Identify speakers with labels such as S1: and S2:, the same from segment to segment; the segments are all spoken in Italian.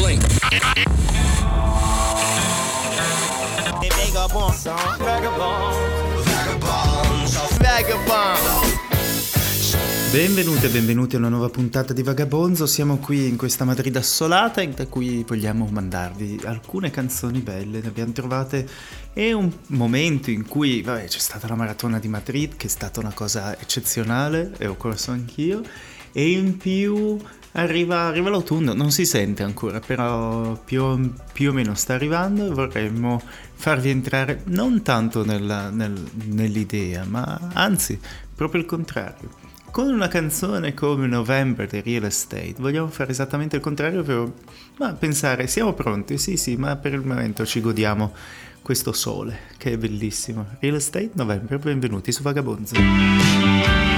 S1: Blink.
S2: Benvenuti e benvenuti a una nuova puntata di Vagabonzo. Siamo qui in questa Madrid assolata da cui vogliamo mandarvi alcune canzoni belle. Ne abbiamo trovate. È un momento in cui vabbè, c'è stata la maratona di Madrid, che è stata una cosa eccezionale, e ho corso anch'io. E in più arriva, arriva l'autunno, non si sente ancora, però più, più, o meno sta arrivando e vorremmo farvi entrare non tanto nella, nel, nell'idea, ma anzi, proprio il contrario con una canzone come November di Real Estate vogliamo fare esattamente il contrario, ovvero ma pensare siamo pronti, sì sì, ma per il momento ci godiamo questo sole che è bellissimo. Real Estate November, benvenuti su Vagabonzo.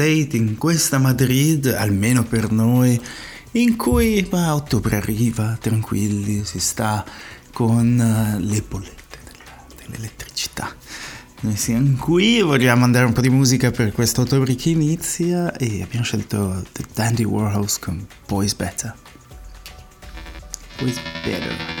S2: Real estate in questa Madrid, almeno per noi, in cui a ottobre arriva, tranquilli, si sta con uh, le bollette dell'elettricità. Noi siamo qui, vogliamo andare un po' di musica per questo ottobre che inizia e abbiamo scelto The Dandy Warhols con Boys Better. Boys Better.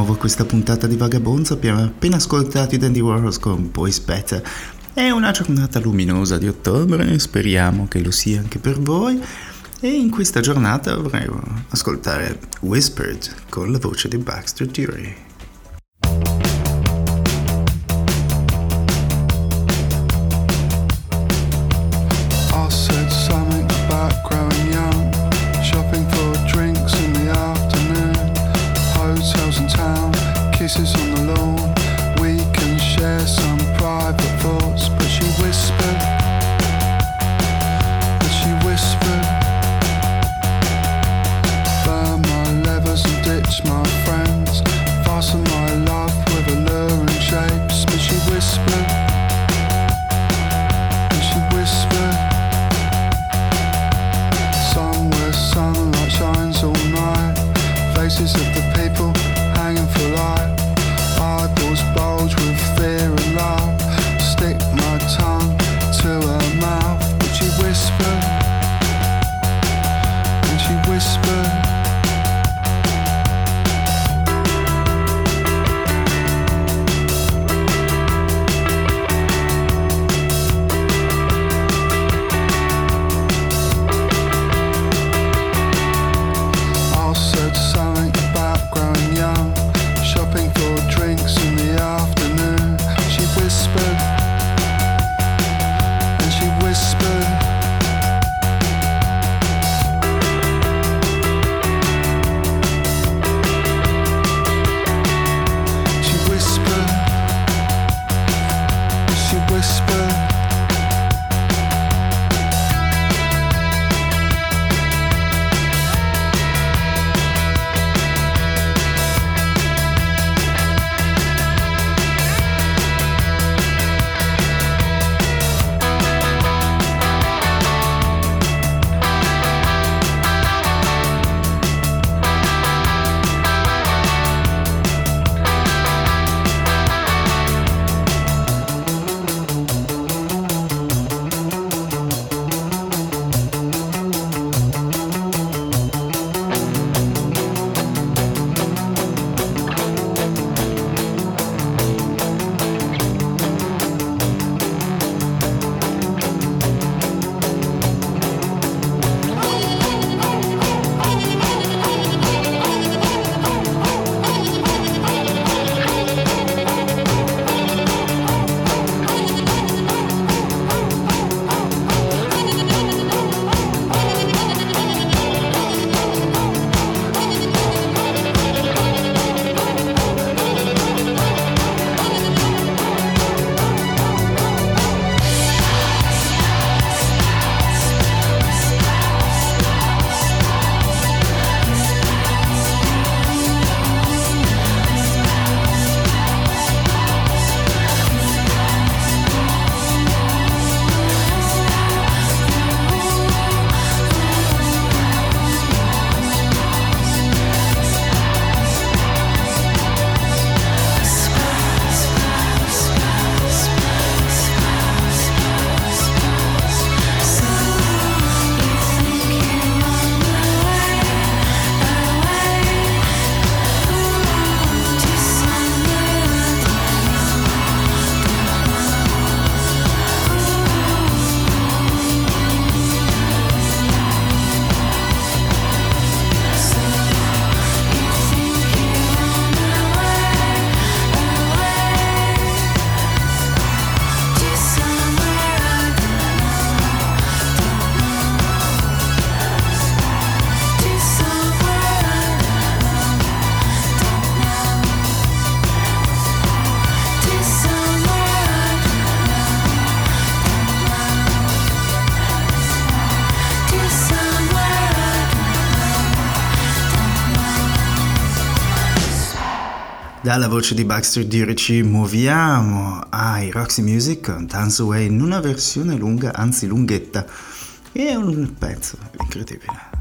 S3: Nuovo a questa puntata di Vagabonzo. Abbiamo appena ascoltato i Dandy Warhols con Boys Better. È una giornata luminosa di ottobre, speriamo che lo sia anche per voi. E in questa giornata vorrei ascoltare Whispered con la voce di Baxter Dury. Dalla voce di Baxter Dury ci muoviamo ai Roxy Music con Dance Away in una versione lunga, anzi lunghetta. E un pezzo incredibile.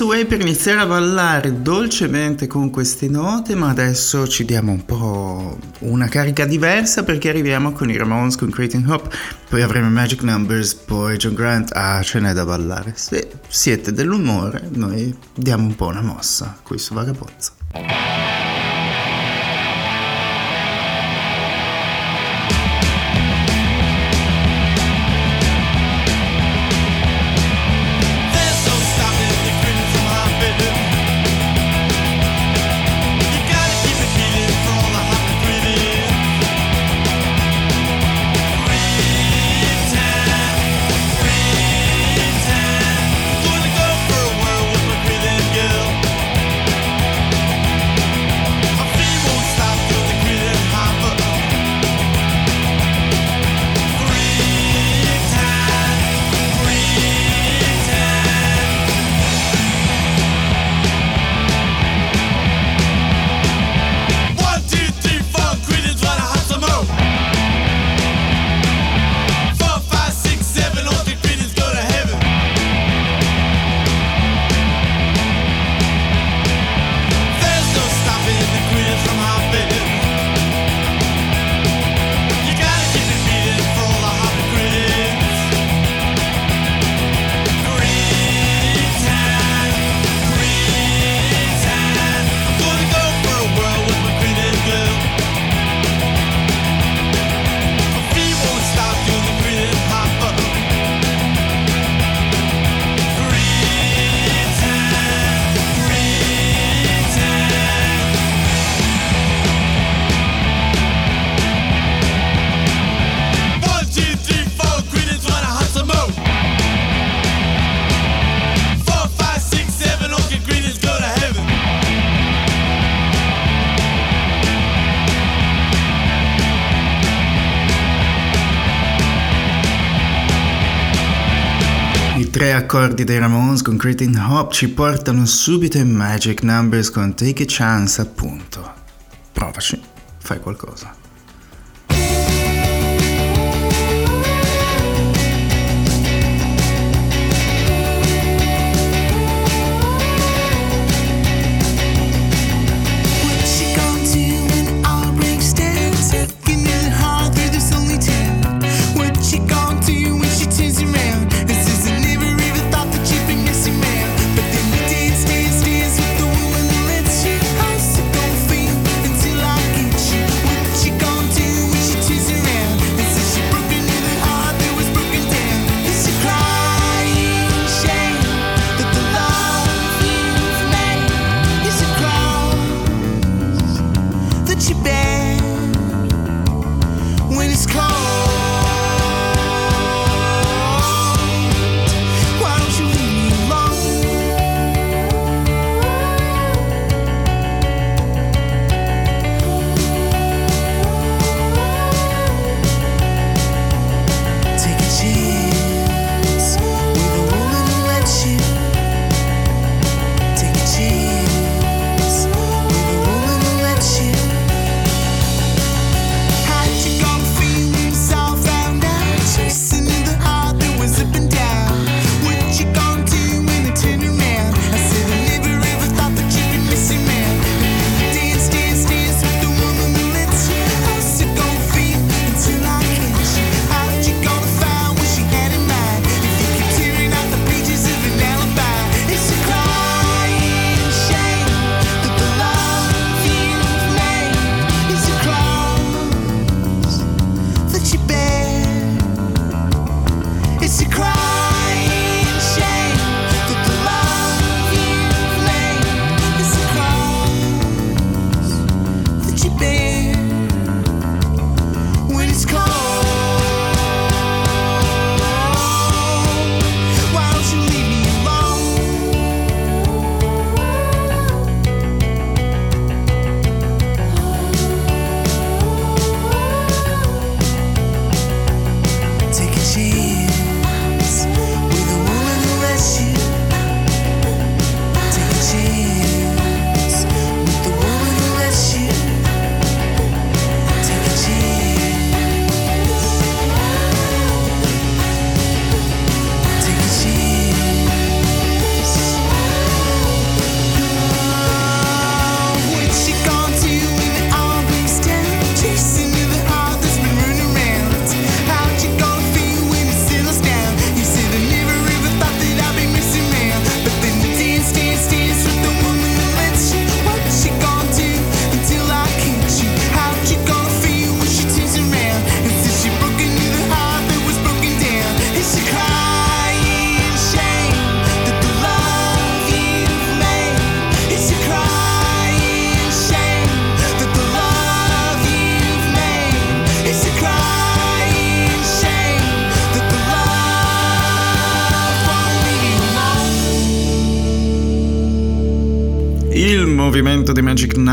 S4: Away per iniziare a ballare dolcemente con queste note, ma adesso ci diamo un po' una carica diversa perché arriviamo con i Ramones con Creating Hope, poi avremo Magic Numbers, poi John Grant, ah ce n'è da ballare. Se siete dell'umore, noi diamo un po' una mossa qui su Vagabonzo.
S5: Accordi dei Ramones con Cretin Hop ci portano subito in Magic Numbers con Take a Chance, appunto. Provaci, fai qualcosa.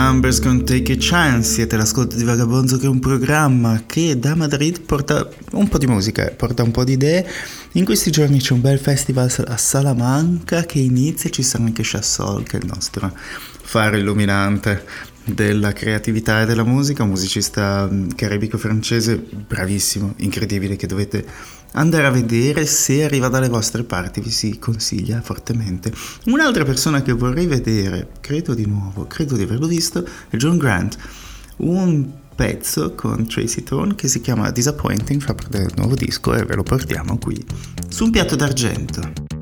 S5: Numbers con Take a Chance, siete l'ascolto di Vagabonzo che è un programma che da Madrid porta un po' di musica, porta un po' di idee. In questi giorni c'è un bel festival a Salamanca che inizia, ci sarà anche Chassol che è il nostro faro illuminante della creatività e della musica, un musicista mm, caribico-francese bravissimo, incredibile che dovete andare a vedere se arriva dalle vostre parti, vi si consiglia fortemente. Un'altra persona che vorrei vedere, credo di nuovo, credo di averlo visto, è John Grant, un pezzo con Tracy Thorn che si chiama Disappointing, fa parte del nuovo disco e ve lo portiamo qui su un piatto d'argento.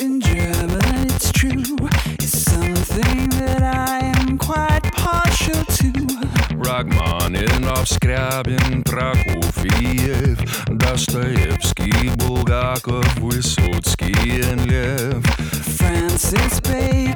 S5: in
S6: german it's true. It's something that i'm quite partial to.
S7: Ragnar in love scribbling prokofiev dostoevsky bogakov wisotsky and leif
S6: Francis
S8: Bay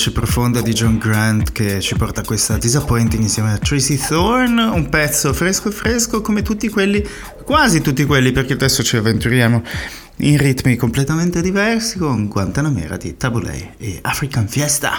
S8: voce profonda di John Grant che ci porta questa disappointing insieme a Tracy Thorne, un pezzo fresco fresco come tutti quelli, quasi tutti quelli perché adesso ci avventuriamo in ritmi completamente diversi con Guantanamera di Tabulei e African Fiesta.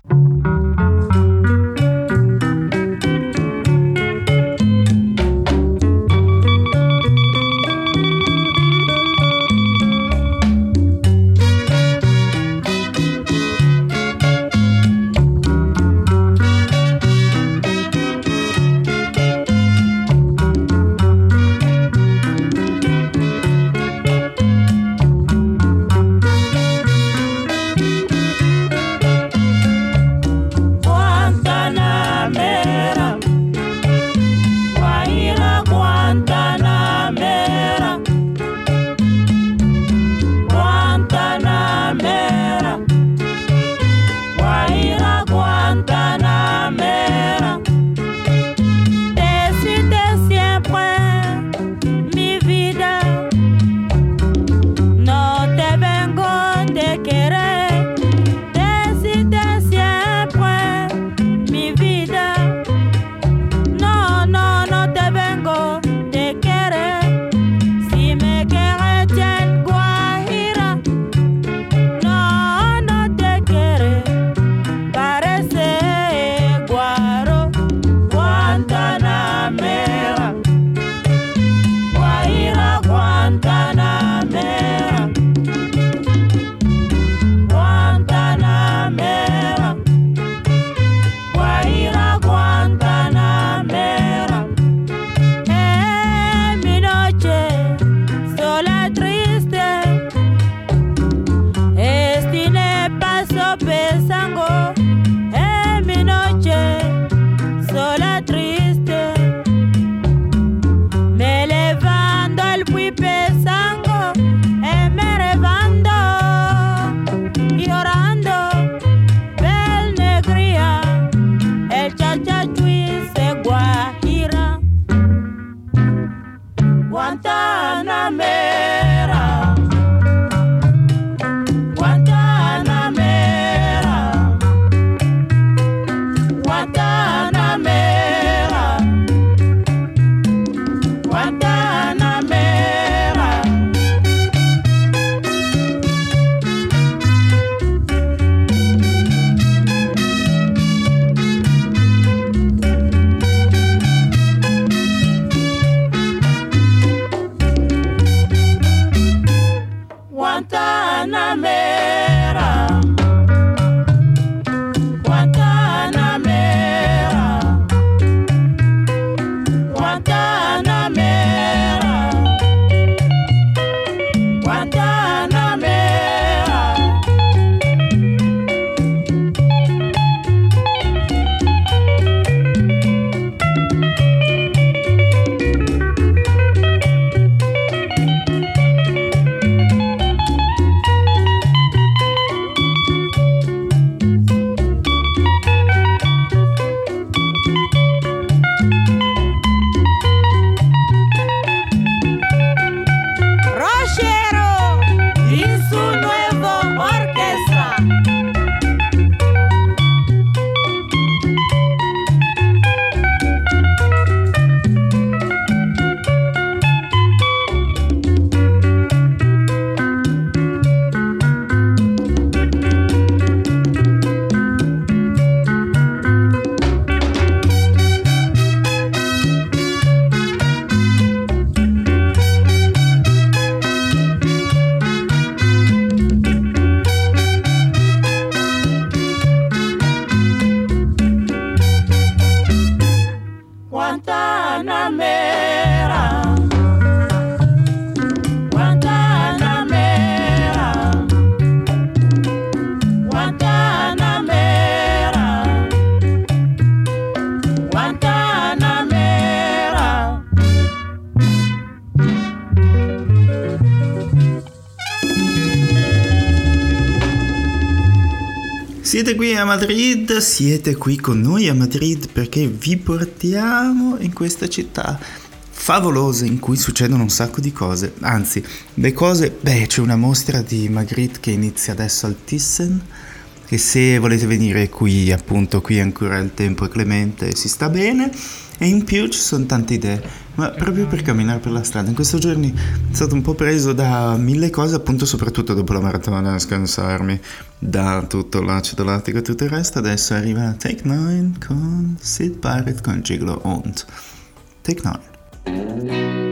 S4: Siete qui a Madrid, siete qui con noi a Madrid perché vi portiamo in questa città favolosa in cui succedono un sacco di cose. Anzi, le cose, beh, c'è una mostra di Magritte che inizia adesso al Thyssen. E se volete venire qui, appunto, qui ancora il tempo è clemente si sta bene. E in più ci sono tante idee, ma proprio per camminare per la strada. In questi giorni sono stato un po' preso da mille cose, appunto, soprattutto dopo la maratona, a scansarmi da tutto l'acido lattico e tutto il resto. Adesso arriva Take 9 con Sid Barrett con Gigolo und Take 9.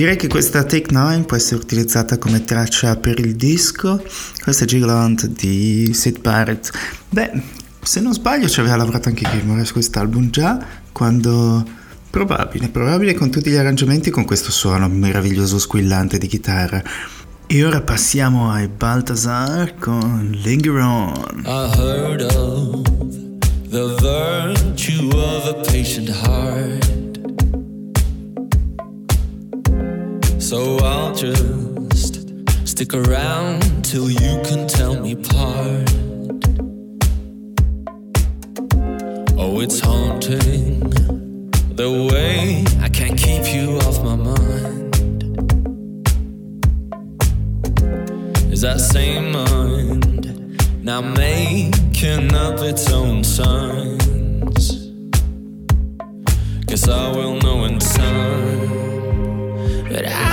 S4: Direi che questa Take 9 può essere utilizzata come traccia per il disco. Questa è Giglant di Sid Barrett. Beh, se non sbaglio ci aveva lavorato anche Gilmore su quest'album già, quando... Probabile, probabile con tutti gli arrangiamenti con questo suono meraviglioso squillante di chitarra. E ora passiamo ai Balthazar con Linger On.
S2: I heard of the virtue of a patient heart. So I'll just stick around till you can tell me part. Oh, it's haunting the way I can't keep you off my mind. Is that same mind now making up its own signs? Guess I will know in time. But I'm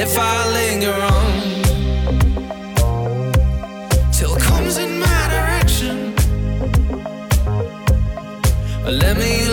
S2: if I linger on. Till comes in my direction, let me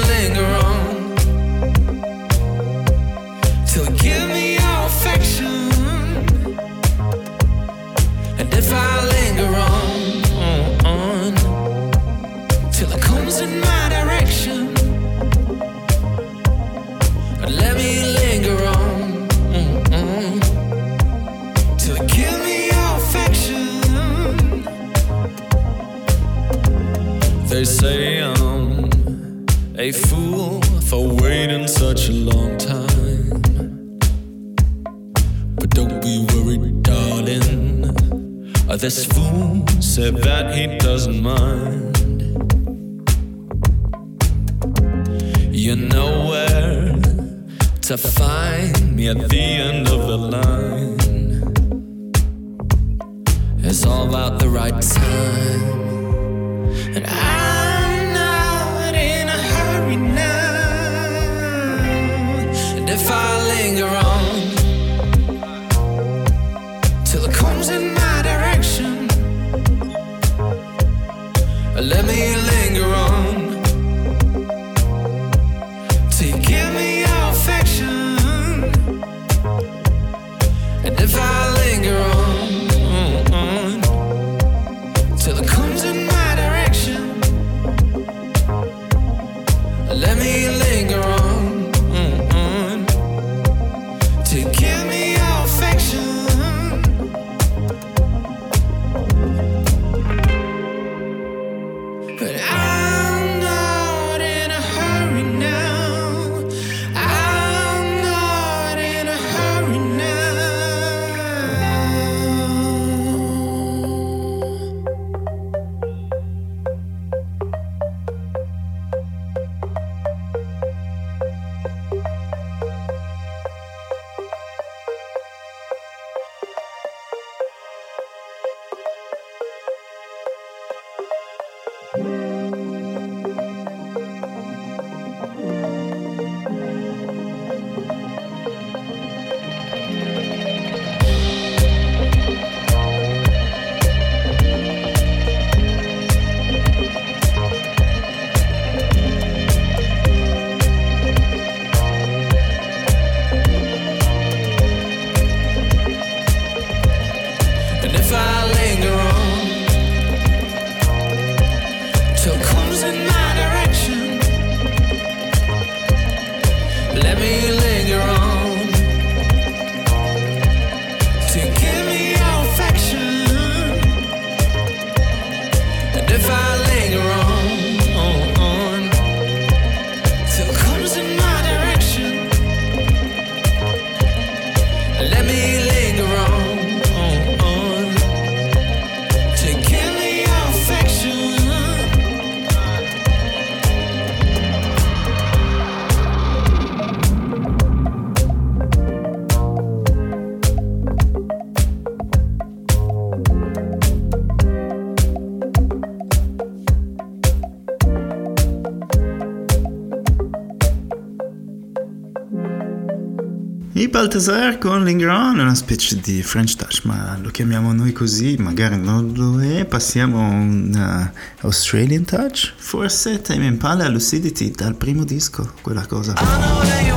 S2: This fool said that he doesn't mind. You know where to find me at the end of the line. It's all about the right time. And I'm not in a hurry now. And if I linger on I
S4: Baltasar con Lingron è una specie di French touch, ma lo chiamiamo noi così, magari non lo è. Passiamo a un uh, Australian touch. Forse Tame Impala Lucidity dal primo disco, quella cosa. I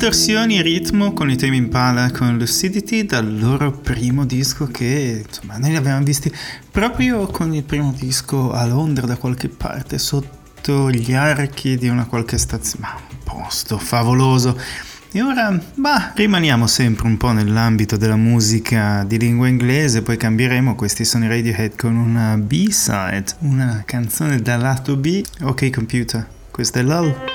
S4: Distorsioni e ritmo con i temi Impala con Lucidity dal loro primo disco che insomma noi li avevamo visti proprio con il primo disco a Londra da qualche parte sotto gli archi di una qualche stazione ma un posto favoloso
S2: E ora, bah, rimaniamo sempre un po' nell'ambito della musica di lingua inglese, poi cambieremo, questi sono i Radiohead con una B-side, una canzone dal lato B. Ok computer, questo è LOL.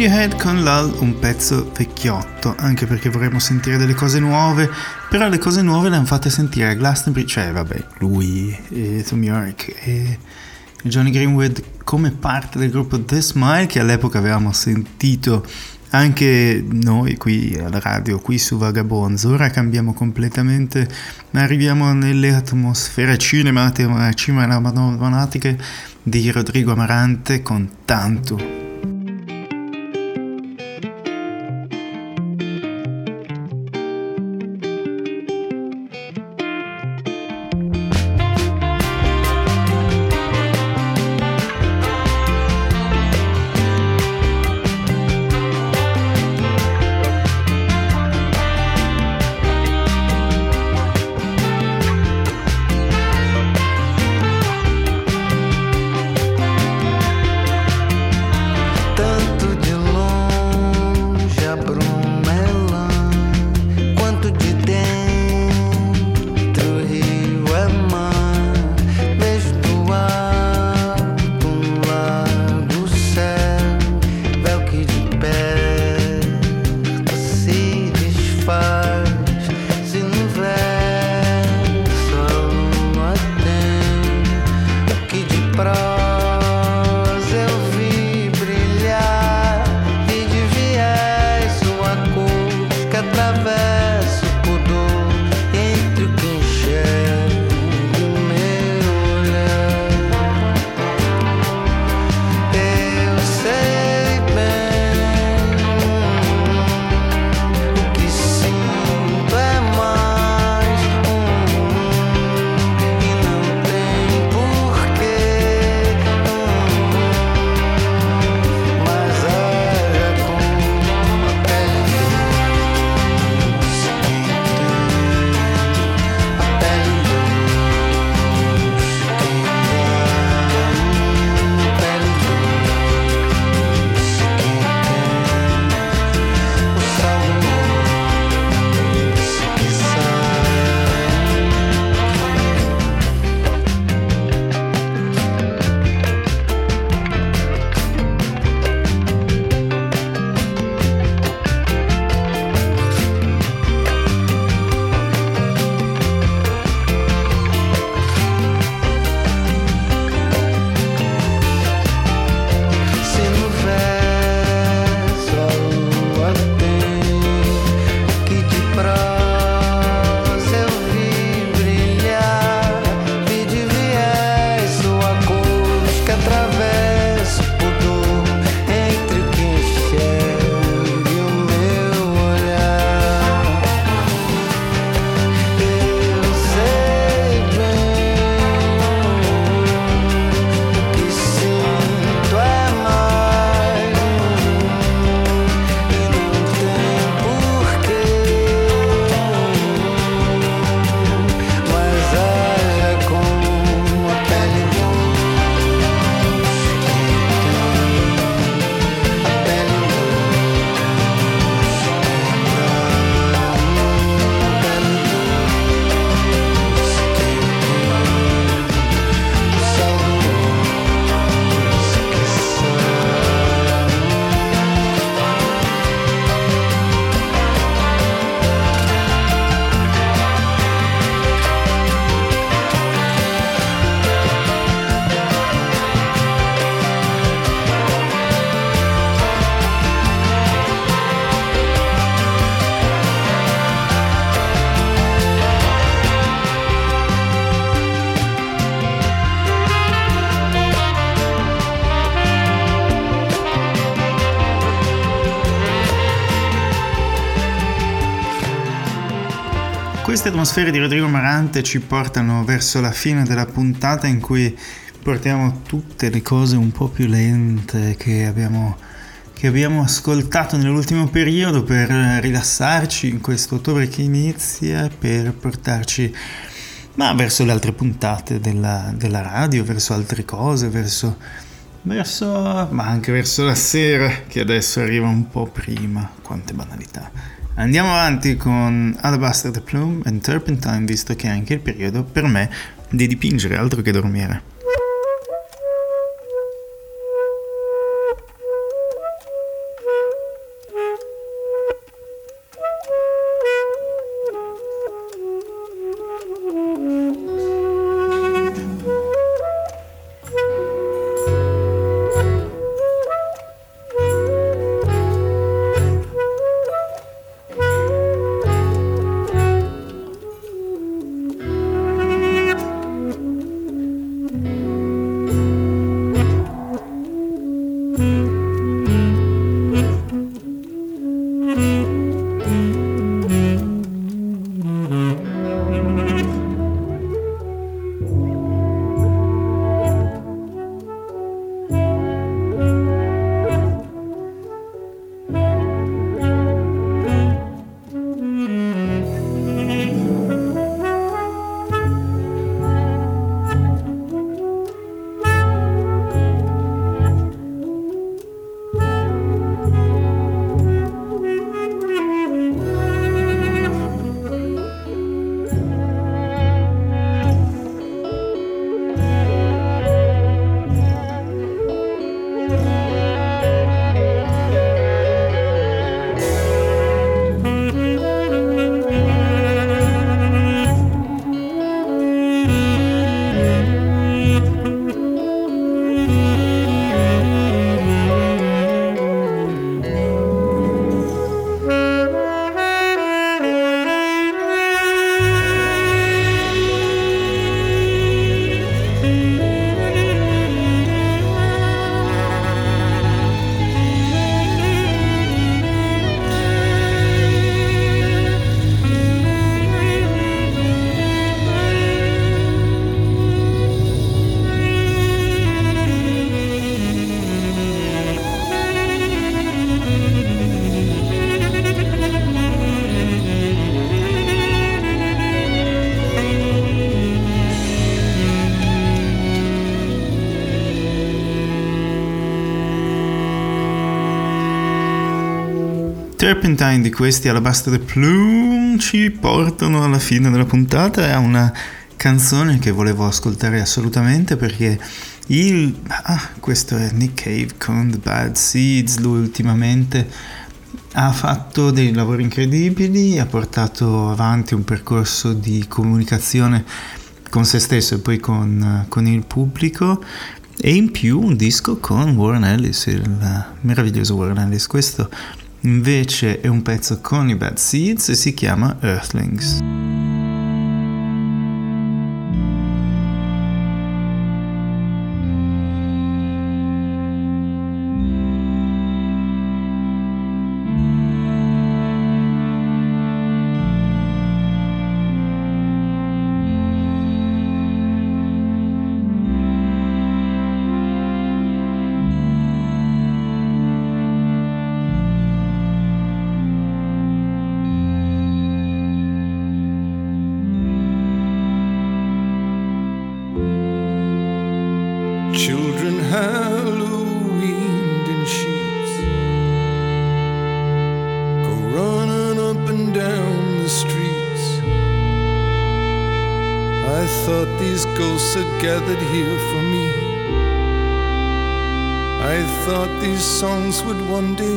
S2: Radiohead con LOL un pezzo vecchiotto, anche perché vorremmo sentire delle cose nuove, però le cose nuove le hanno fatte sentire a Glastonbury, cioè vabbè, lui e Tom York e Johnny Greenwood come parte del gruppo The Smile che all'epoca avevamo sentito anche noi qui alla radio, qui su Vagabonzo. Ora cambiamo completamente, arriviamo nelle atmosfere cinematiche di Rodrigo Amarante con Tanto.
S4: Atmosfere di Rodrigo Marante ci portano verso la fine della puntata in cui portiamo tutte le cose un po' più lente che abbiamo, che abbiamo ascoltato nell'ultimo periodo per rilassarci in questo ottobre che inizia, per portarci ma verso le altre puntate della, della radio, verso altre cose, verso, verso, ma anche verso la sera che adesso arriva un po' prima. Quante banalità. Andiamo avanti con Alabaster the Plume e Turpentine, visto che è anche il periodo per me di dipingere altro che dormire. Turpentine di questi Alabaster Plume ci portano alla fine della puntata. È una canzone che volevo ascoltare assolutamente perché il... Ah, questo è Nick Cave con The Bad Seeds, lui ultimamente ha fatto dei lavori incredibili, ha portato avanti un percorso di comunicazione con se stesso e poi con, con il pubblico. E in più un disco con Warren Ellis, il meraviglioso Warren Ellis. Questo Invece è un pezzo con i Bad Seeds e si chiama Earthlings.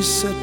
S9: said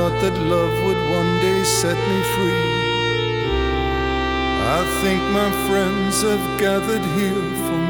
S9: thought that love would one day set me free. I think my friends have gathered here for me.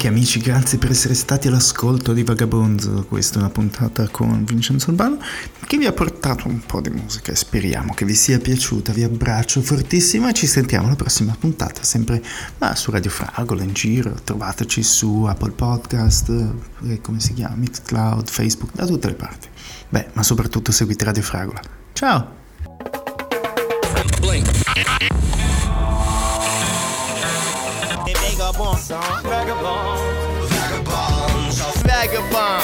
S4: Amiche e amici, grazie per essere stati all'ascolto di Vagabonzo. Questa è una puntata con Vincenzo Albano che vi ha portato un po' di musica speriamo che vi sia piaciuta. Vi abbraccio fortissimo e ci sentiamo alla prossima puntata, sempre ah, su Radio Fragola, in giro. Trovateci su Apple Podcast, eh, come si chiama? Mixcloud, Facebook, da tutte le parti. Beh, ma soprattutto seguite Radio Fragola. Ciao!
S1: Vagabond song. Vagabonds, vagabonds, vagabonds.